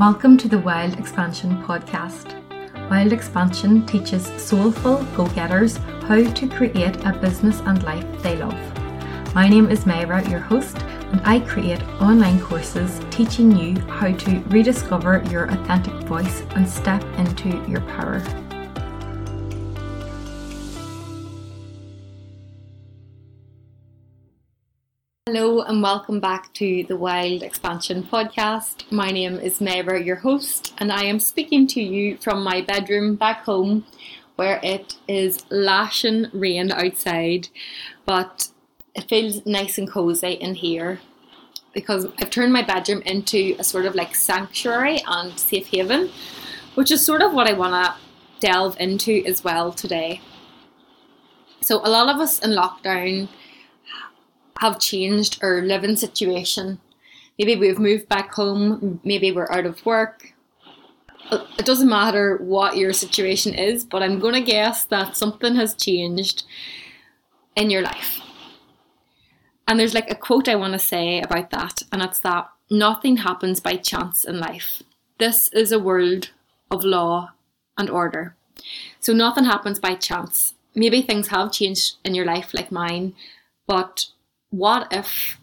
Welcome to the Wild Expansion podcast. Wild Expansion teaches soulful go getters how to create a business and life they love. My name is Mayra, your host, and I create online courses teaching you how to rediscover your authentic voice and step into your power. And welcome back to the Wild Expansion podcast. My name is Mayra, your host, and I am speaking to you from my bedroom back home where it is lashing rain outside, but it feels nice and cozy in here because I've turned my bedroom into a sort of like sanctuary and safe haven, which is sort of what I want to delve into as well today. So, a lot of us in lockdown have changed our living situation. Maybe we've moved back home, maybe we're out of work. Uh, it doesn't matter what your situation is, but I'm going to guess that something has changed in your life. And there's like a quote I want to say about that, and it's that nothing happens by chance in life. This is a world of law and order. So nothing happens by chance. Maybe things have changed in your life, like mine, but what if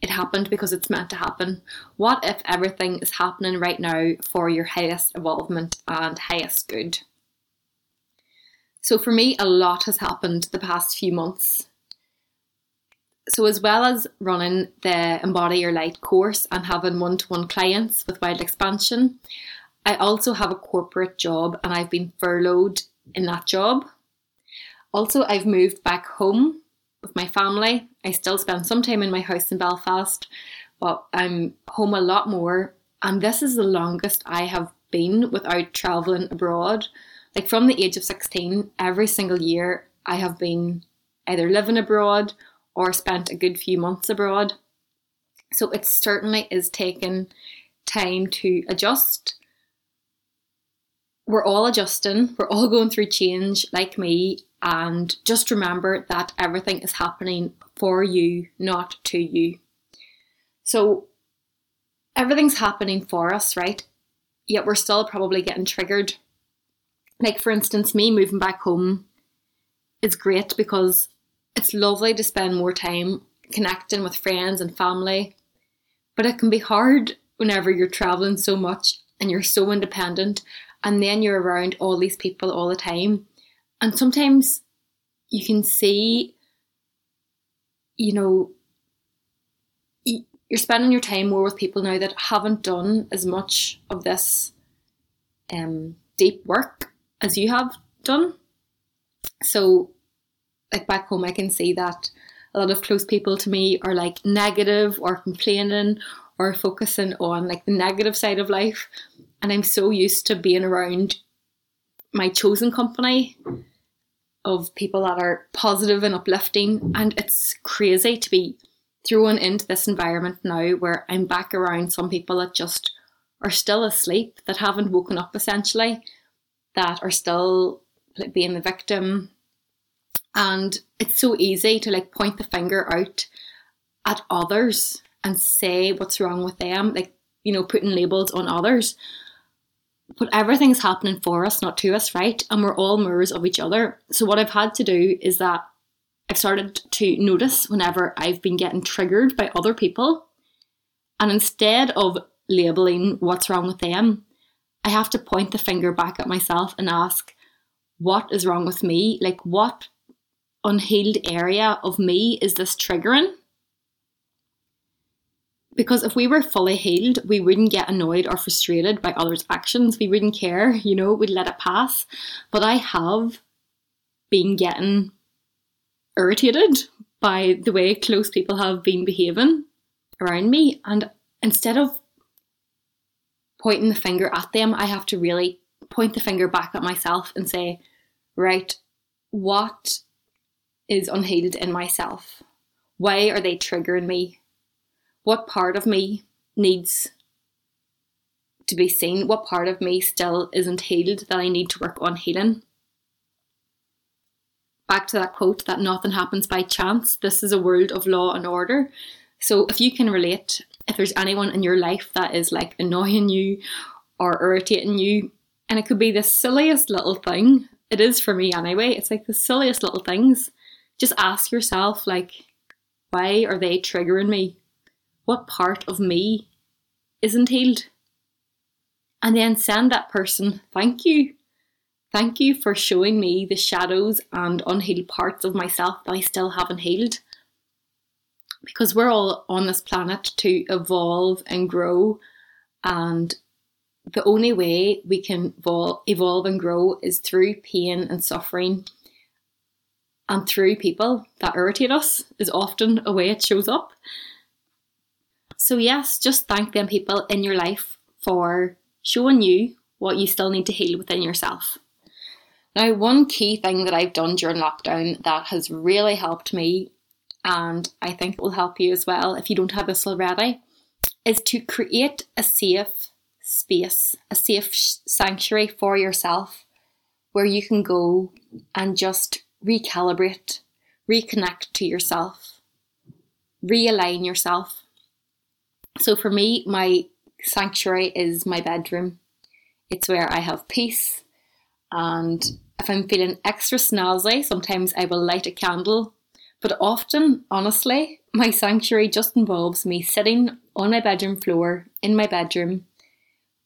it happened because it's meant to happen? What if everything is happening right now for your highest involvement and highest good? So, for me, a lot has happened the past few months. So, as well as running the Embody Your Light course and having one to one clients with Wild Expansion, I also have a corporate job and I've been furloughed in that job. Also, I've moved back home with my family. I still spend some time in my house in Belfast, but I'm home a lot more. And this is the longest I have been without travelling abroad. Like from the age of 16, every single year I have been either living abroad or spent a good few months abroad. So it certainly is taking time to adjust. We're all adjusting, we're all going through change like me, and just remember that everything is happening for you, not to you. So everything's happening for us, right? Yet we're still probably getting triggered. Like, for instance, me moving back home is great because it's lovely to spend more time connecting with friends and family, but it can be hard whenever you're traveling so much and you're so independent and then you're around all these people all the time and sometimes you can see, you know, you're spending your time more with people now that haven't done as much of this um, deep work as you have done. So, like back home, I can see that a lot of close people to me are like negative or complaining or focusing on like the negative side of life. And I'm so used to being around my chosen company of people that are positive and uplifting. And it's crazy to be thrown into this environment now where I'm back around some people that just are still asleep, that haven't woken up essentially, that are still being the victim. And it's so easy to like point the finger out at others and say what's wrong with them, like, you know, putting labels on others but everything's happening for us, not to us, right? And we're all mirrors of each other. So what I've had to do is that I've started to notice whenever I've been getting triggered by other people. And instead of labeling what's wrong with them, I have to point the finger back at myself and ask, what is wrong with me? Like, what unhealed area of me is this triggering? Because if we were fully healed, we wouldn't get annoyed or frustrated by others' actions. We wouldn't care, you know, we'd let it pass. But I have been getting irritated by the way close people have been behaving around me. And instead of pointing the finger at them, I have to really point the finger back at myself and say, right, what is unhealed in myself? Why are they triggering me? What part of me needs to be seen, what part of me still isn't healed that I need to work on healing. Back to that quote that nothing happens by chance. This is a world of law and order. So if you can relate if there's anyone in your life that is like annoying you or irritating you, and it could be the silliest little thing. It is for me anyway. It's like the silliest little things. Just ask yourself, like, why are they triggering me? What part of me isn't healed? And then send that person, thank you. Thank you for showing me the shadows and unhealed parts of myself that I still haven't healed. Because we're all on this planet to evolve and grow, and the only way we can evolve and grow is through pain and suffering and through people that irritate us is often a way it shows up. So yes, just thank them people in your life for showing you what you still need to heal within yourself. Now, one key thing that I've done during lockdown that has really helped me, and I think will help you as well if you don't have this already, is to create a safe space, a safe sanctuary for yourself where you can go and just recalibrate, reconnect to yourself, realign yourself. So for me, my sanctuary is my bedroom. It's where I have peace. And if I'm feeling extra snazzy, sometimes I will light a candle. But often, honestly, my sanctuary just involves me sitting on my bedroom floor in my bedroom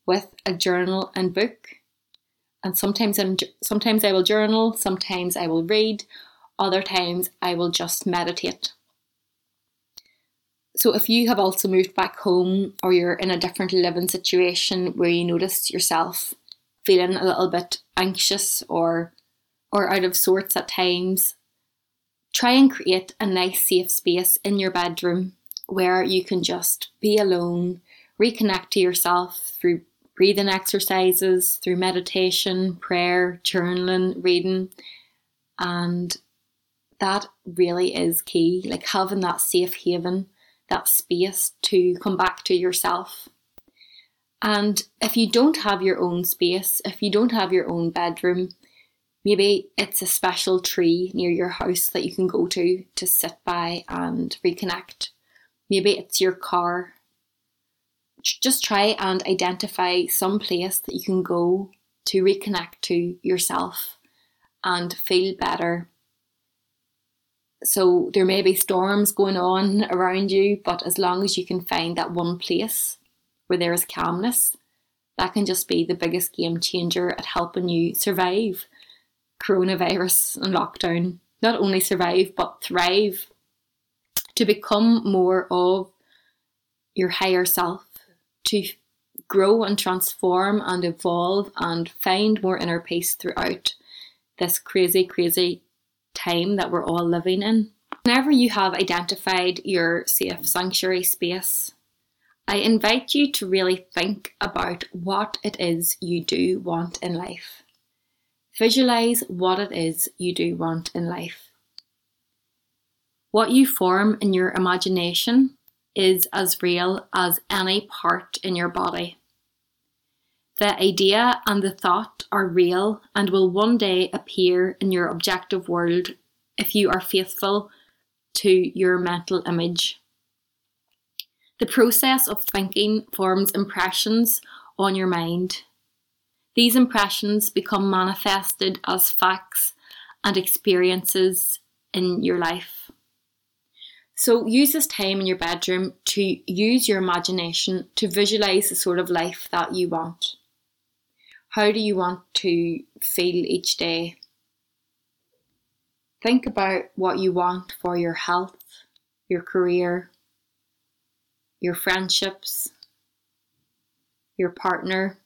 with a journal and book. And sometimes I'm sometimes I will journal, sometimes I will read, other times I will just meditate. So if you have also moved back home or you're in a different living situation where you notice yourself feeling a little bit anxious or or out of sorts at times, try and create a nice safe space in your bedroom where you can just be alone, reconnect to yourself through breathing exercises, through meditation, prayer, journaling, reading. And that really is key, like having that safe haven, that space to come back to yourself. And if you don't have your own space, if you don't have your own bedroom, maybe it's a special tree near your house that you can go to to sit by and reconnect. Maybe it's your car just try and identify some place that you can go to reconnect to yourself and feel better. So there may be storms going on around you, but as long as you can find that one place where there is calmness, that can just be the biggest game changer at helping you survive coronavirus and lockdown. Not only survive, but thrive to become more of your higher self to grow and transform and evolve and find more inner peace throughout this crazy, crazy time that we're all living in. Whenever you have identified your safe sanctuary space, I invite you to really think about what it is you do want in life. Visualize what it is you do want in life. What you form in your imagination is as real as any part in your body. The idea and the thought are real and will one day appear in your objective world if you are faithful to your mental image. The process of thinking forms impressions on your mind. These impressions become manifested as facts and experiences in your life. So use this time in your bedroom to use your imagination to visualize the sort of life that you want. How do you want to feel each day? Think about what you want for your health, your career, your friendships, your partner,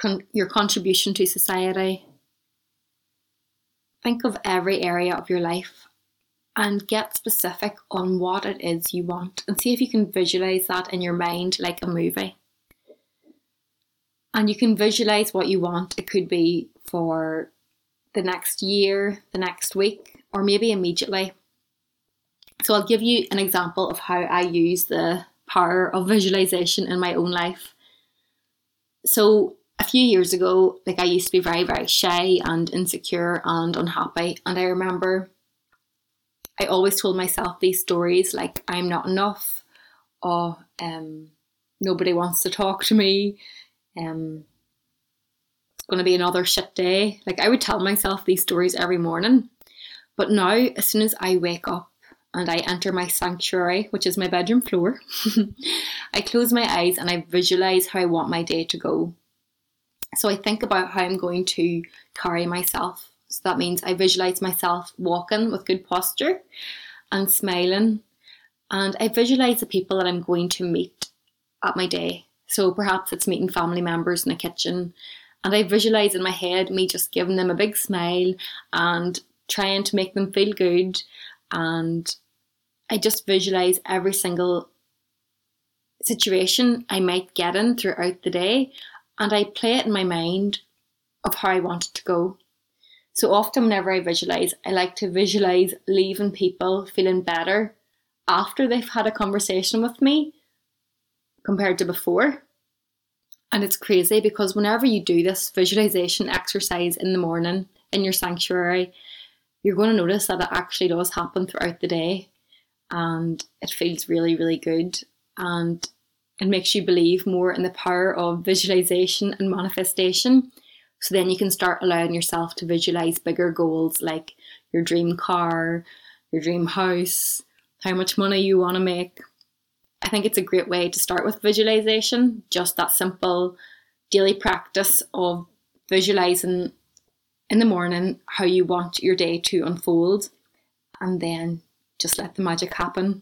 con- your contribution to society. Think of every area of your life and get specific on what it is you want and see if you can visualize that in your mind like a movie. And you can visualize what you want. It could be for the next year, the next week, or maybe immediately. So I'll give you an example of how I use the power of visualization in my own life. So a few years ago, like I used to be very, very shy and insecure and unhappy. And I remember I always told myself these stories like I'm not enough, or um, nobody wants to talk to me, um, it's going to be another shit day. Like I would tell myself these stories every morning. But now, as soon as I wake up and I enter my sanctuary, which is my bedroom floor, I close my eyes and I visualize how I want my day to go. So I think about how I'm going to carry myself. So that means I visualize myself walking with good posture and smiling. And I visualize the people that I'm going to meet at my day. So perhaps it's meeting family members in a kitchen. And I visualize in my head me just giving them a big smile and trying to make them feel good. And I just visualize every single situation I might get in throughout the day and I play it in my mind of how I want it to go. So often, whenever I visualize, I like to visualize leaving people feeling better after they've had a conversation with me compared to before. And it's crazy because whenever you do this visualization exercise in the morning in your sanctuary, you're going to notice that it actually does happen throughout the day and it feels really, really good. And it makes you believe more in the power of visualization and manifestation. So then you can start allowing yourself to visualize bigger goals like your dream car, your dream house, how much money you want to make. I think it's a great way to start with visualization, just that simple daily practice of visualizing in the morning how you want your day to unfold and then just let the magic happen.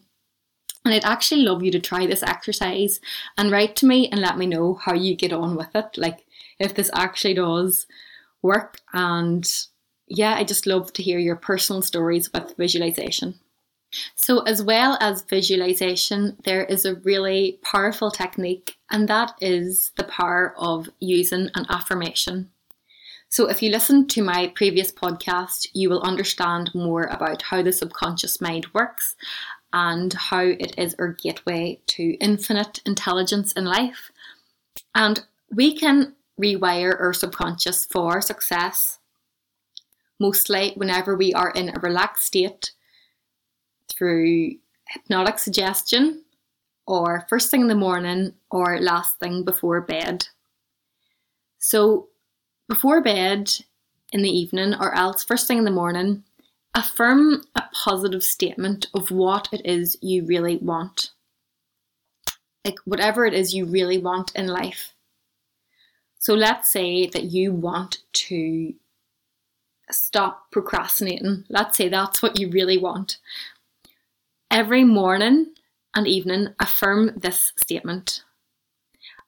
And I'd actually love you to try this exercise and write to me and let me know how you get on with it. Like if this actually does work. And yeah, I just love to hear your personal stories with visualization. So, as well as visualization, there is a really powerful technique, and that is the power of using an affirmation. So, if you listen to my previous podcast, you will understand more about how the subconscious mind works and how it is our gateway to infinite intelligence in life. And we can rewire our subconscious for success mostly whenever we are in a relaxed state through hypnotic suggestion or first thing in the morning or last thing before bed. So, before bed in the evening or else first thing in the morning, affirm a positive statement of what it is you really want. Like, whatever it is you really want in life. So, let's say that you want to stop procrastinating. Let's say that's what you really want. Every morning and evening, affirm this statement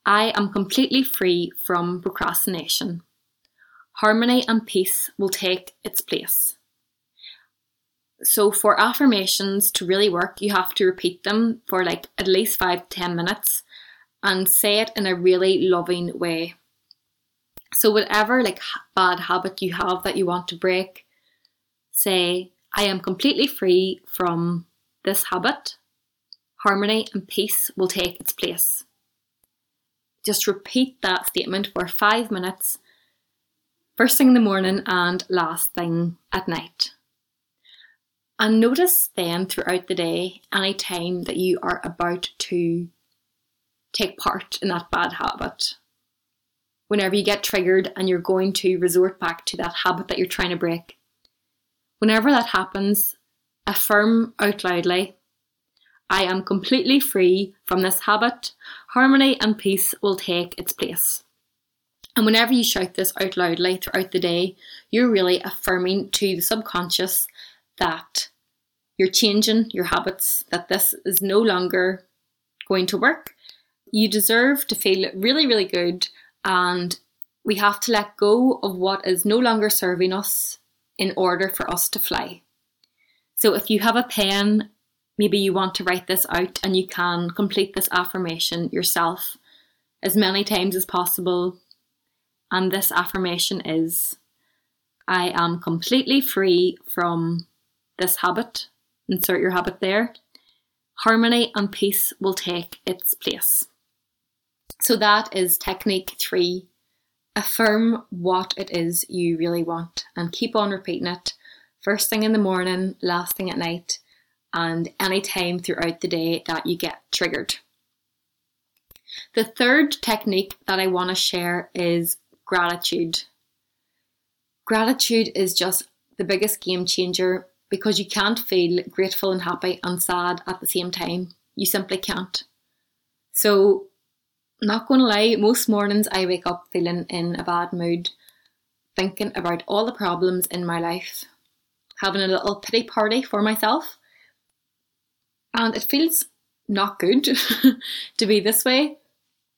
I am completely free from procrastination. Harmony and peace will take its place. So, for affirmations to really work, you have to repeat them for like at least five to ten minutes and say it in a really loving way. So, whatever like bad habit you have that you want to break, say, I am completely free from this habit, harmony and peace will take its place. Just repeat that statement for five minutes, first thing in the morning and last thing at night. And notice then throughout the day, any time that you are about to take part in that bad habit. Whenever you get triggered and you're going to resort back to that habit that you're trying to break. Whenever that happens, affirm out loudly I am completely free from this habit. Harmony and peace will take its place. And whenever you shout this out loudly throughout the day, you're really affirming to the subconscious that you're changing your habits, that this is no longer going to work. You deserve to feel really, really good, and we have to let go of what is no longer serving us in order for us to fly. So if you have a pen, maybe you want to write this out and you can complete this affirmation yourself as many times as possible. And this affirmation is I am completely free from this habit. Insert your habit there. Harmony and peace will take its place. So that is technique three. Affirm what it is you really want and keep on repeating it first thing in the morning, last thing at night, and any time throughout the day that you get triggered. The third technique that I want to share is gratitude. Gratitude is just the biggest game changer because you can't feel grateful and happy and sad at the same time. You simply can't. So, not going to lie, most mornings I wake up feeling in a bad mood, thinking about all the problems in my life, having a little pity party for myself. And it feels not good to be this way.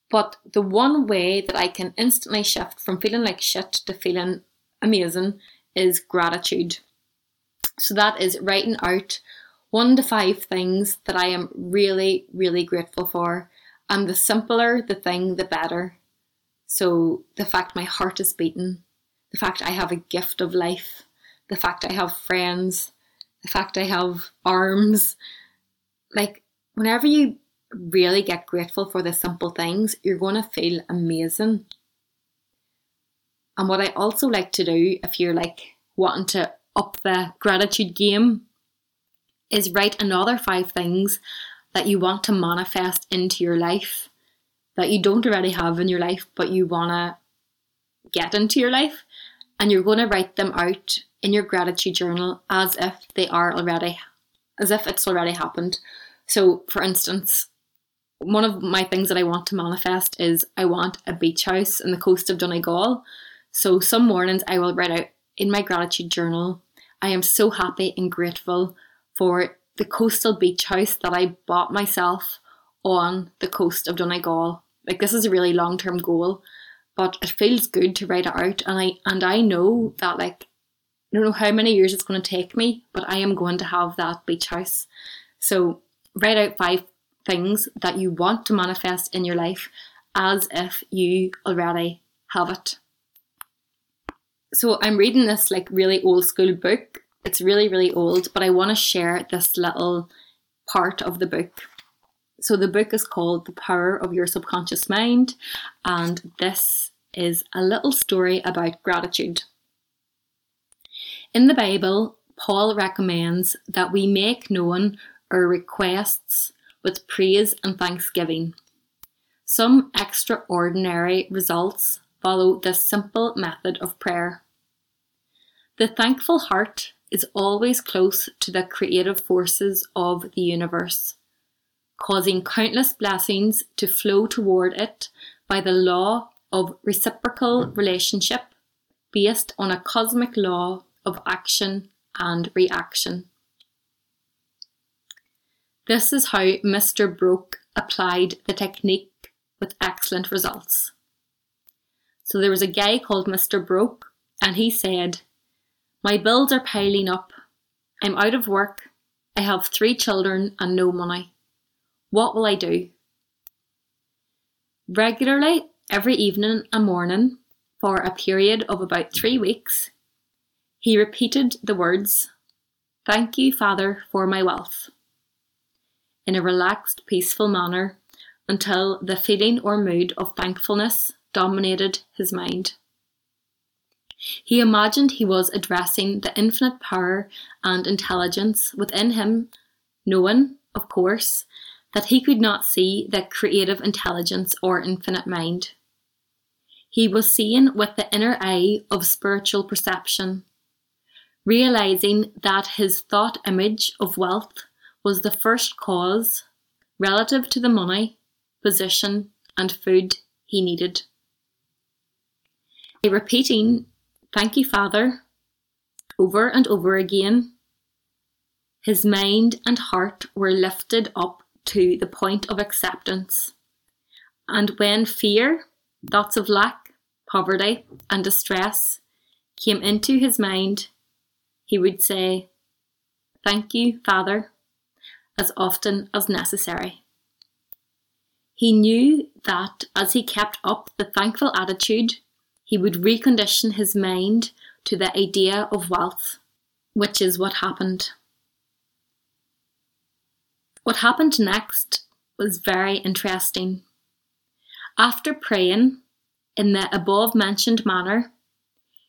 But the one way that I can instantly shift from feeling like shit to feeling amazing is gratitude. So that is writing out one to five things that I am really, really grateful for. And the simpler the thing, the better. So the fact my heart is beating, the fact I have a gift of life, the fact I have friends, the fact I have arms. Like, whenever you really get grateful for the simple things, you're going to feel amazing. And what I also like to do, if you're like wanting to up the gratitude game, is write another five things that you want to manifest into your life that you don't already have in your life, but you want to get into your life. And you're going to write them out in your gratitude journal as if they are already, as if it's already happened. So, for instance, one of my things that I want to manifest is I want a beach house in the coast of Donegal. So some mornings I will write out in my gratitude journal, I am so happy and grateful for the coastal beach house that I bought myself on the coast of Donegal. Like this is a really long term goal, but it feels good to write it out and I and I know that like I don't know how many years it's going to take me, but I am going to have that beach house. So write out five things that you want to manifest in your life as if you already have it. So I'm reading this like really old school book. It's really, really old, but I want to share this little part of the book. So the book is called The Power of Your Subconscious Mind, and this is a little story about gratitude. In the Bible, Paul recommends that we make known our requests with praise and thanksgiving. Some extraordinary results follow this simple method of prayer. The thankful heart is always close to the creative forces of the universe, causing countless blessings to flow toward it by the law of reciprocal relationship based on a cosmic law of action and reaction. This is how Mr. Broke applied the technique with excellent results. So there was a guy called Mr. Broke, and he said, My bills are piling up. I'm out of work. I have three children and no money. What will I do? Regularly, every evening and morning, for a period of about three weeks, he repeated the words, Thank you, Father, for my wealth in a relaxed, peaceful manner until the feeling or mood of thankfulness dominated his mind. He imagined he was addressing the infinite power and intelligence within him, knowing, of course, that he could not see the creative intelligence or infinite mind. He was seeing with the inner eye of spiritual perception, realizing that his thought image of wealth was the first cause relative to the money, position, and food he needed. By repeating, Thank you, Father, over and over again, his mind and heart were lifted up to the point of acceptance. And when fear, thoughts of lack, poverty, and distress came into his mind, he would say, Thank you, Father, as often as necessary. He knew that as he kept up the thankful attitude, he would recondition his mind to the idea of wealth, which is what happened. What happened next was very interesting. After praying in the above mentioned manner,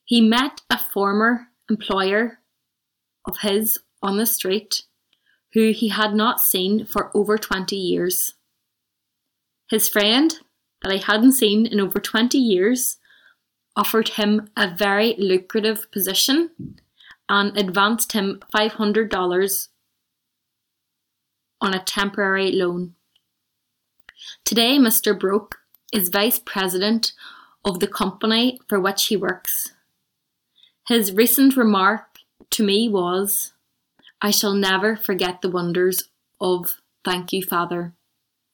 he met a former employer of his on the street who he had not seen for over 20 years. His friend, that he hadn't seen in over 20 years, offered him a very lucrative position and advanced him $500 on a temporary loan. Today, Mr. Broke is vice president of the company for which he works. His recent remark to me was, I shall never forget the wonders of Thank You, Father.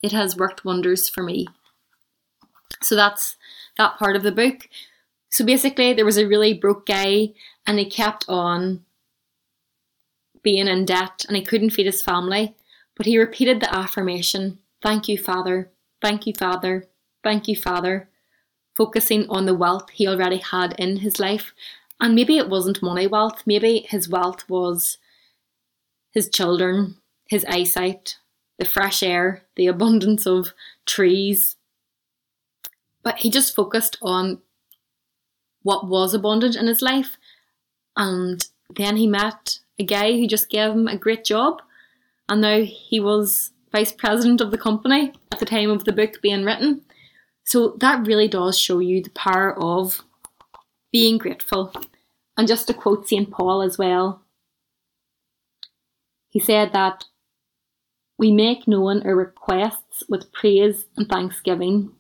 It has worked wonders for me. So that's that part of the book. So basically, there was a really broke guy and he kept on being in debt and he couldn't feed his family. But he repeated the affirmation Thank you, Father. Thank you, Father. Thank you, Father. Focusing on the wealth he already had in his life. And maybe it wasn't money wealth, maybe his wealth was his children, his eyesight, the fresh air, the abundance of trees. But he just focused on what was abundant in his life. And then he met a guy who just gave him a great job. And now he was vice president of the company at the time of the book being written. So that really does show you the power of being grateful. And just to quote St. Paul as well, he said that we make known our requests with praise and thanksgiving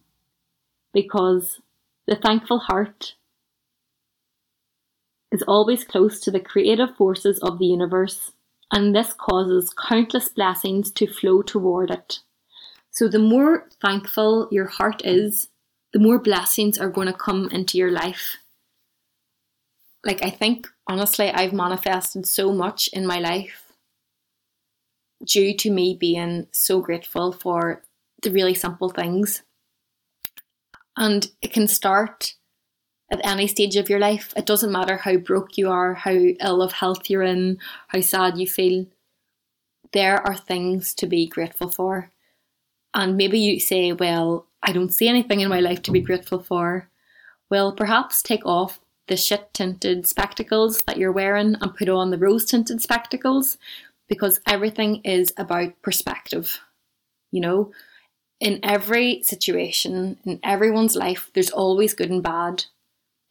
because the thankful heart is always close to the creative forces of the universe, and this causes countless blessings to flow toward it. So, the more thankful your heart is, the more blessings are going to come into your life. Like, I think honestly, I've manifested so much in my life due to me being so grateful for the really simple things. And it can start at any stage of your life. It doesn't matter how broke you are, how ill of health you're in, how sad you feel. There are things to be grateful for. And maybe you say, well, I don't see anything in my life to be grateful for. Well, perhaps take off the shit tinted spectacles that you're wearing and put on the rose tinted spectacles because everything is about perspective. You know, in every situation, in everyone's life, there's always good and bad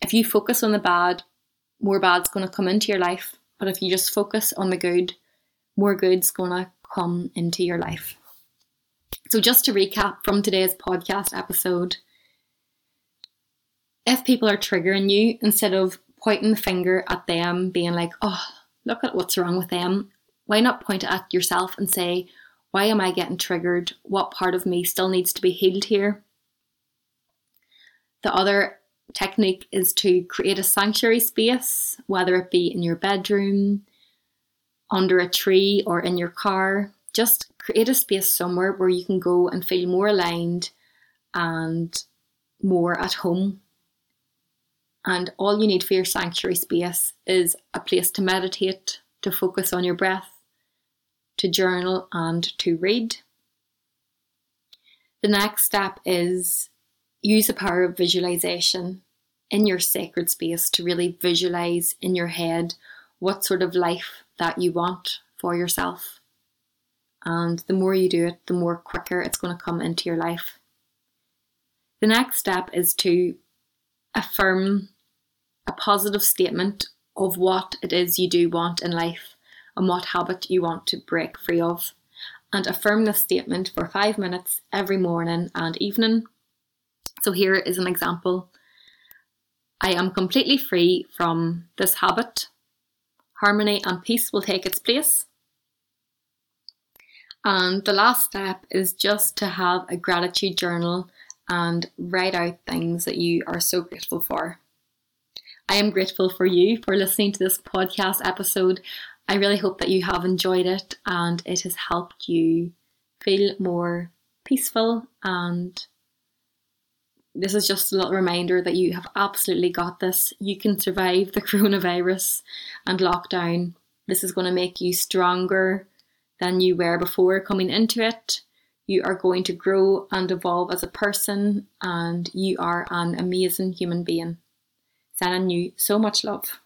if you focus on the bad, more bad's going to come into your life. But if you just focus on the good, more good's going to come into your life. So, just to recap from today's podcast episode, if people are triggering you, instead of pointing the finger at them, being like, oh, look at what's wrong with them, why not point it at yourself and say, why am I getting triggered? What part of me still needs to be healed here? The other technique is to create a sanctuary space, whether it be in your bedroom, under a tree, or in your car. Just create a space somewhere where you can go and feel more aligned and more at home. And all you need for your sanctuary space is a place to meditate, to focus on your breath, to journal, and to read. The next step is use the power of visualization in your sacred space to really visualize in your head what sort of life that you want for yourself. And the more you do it, the more quicker it's going to come into your life. The next step is to affirm a positive statement of what it is you do want in life and what habit you want to break free of. And affirm this statement for five minutes every morning and evening so here is an example. I am completely free from this habit. Harmony and peace will take its place. And the last step is just to have a gratitude journal and write out things that you are so grateful for. I am grateful for you for listening to this podcast episode. I really hope that you have enjoyed it and it has helped you feel more peaceful and this is just a little reminder that you have absolutely got this. You can survive the coronavirus and lockdown. This is going to make you stronger than you were before coming into it. You are going to grow and evolve as a person, and you are an amazing human being. Sending you so much love.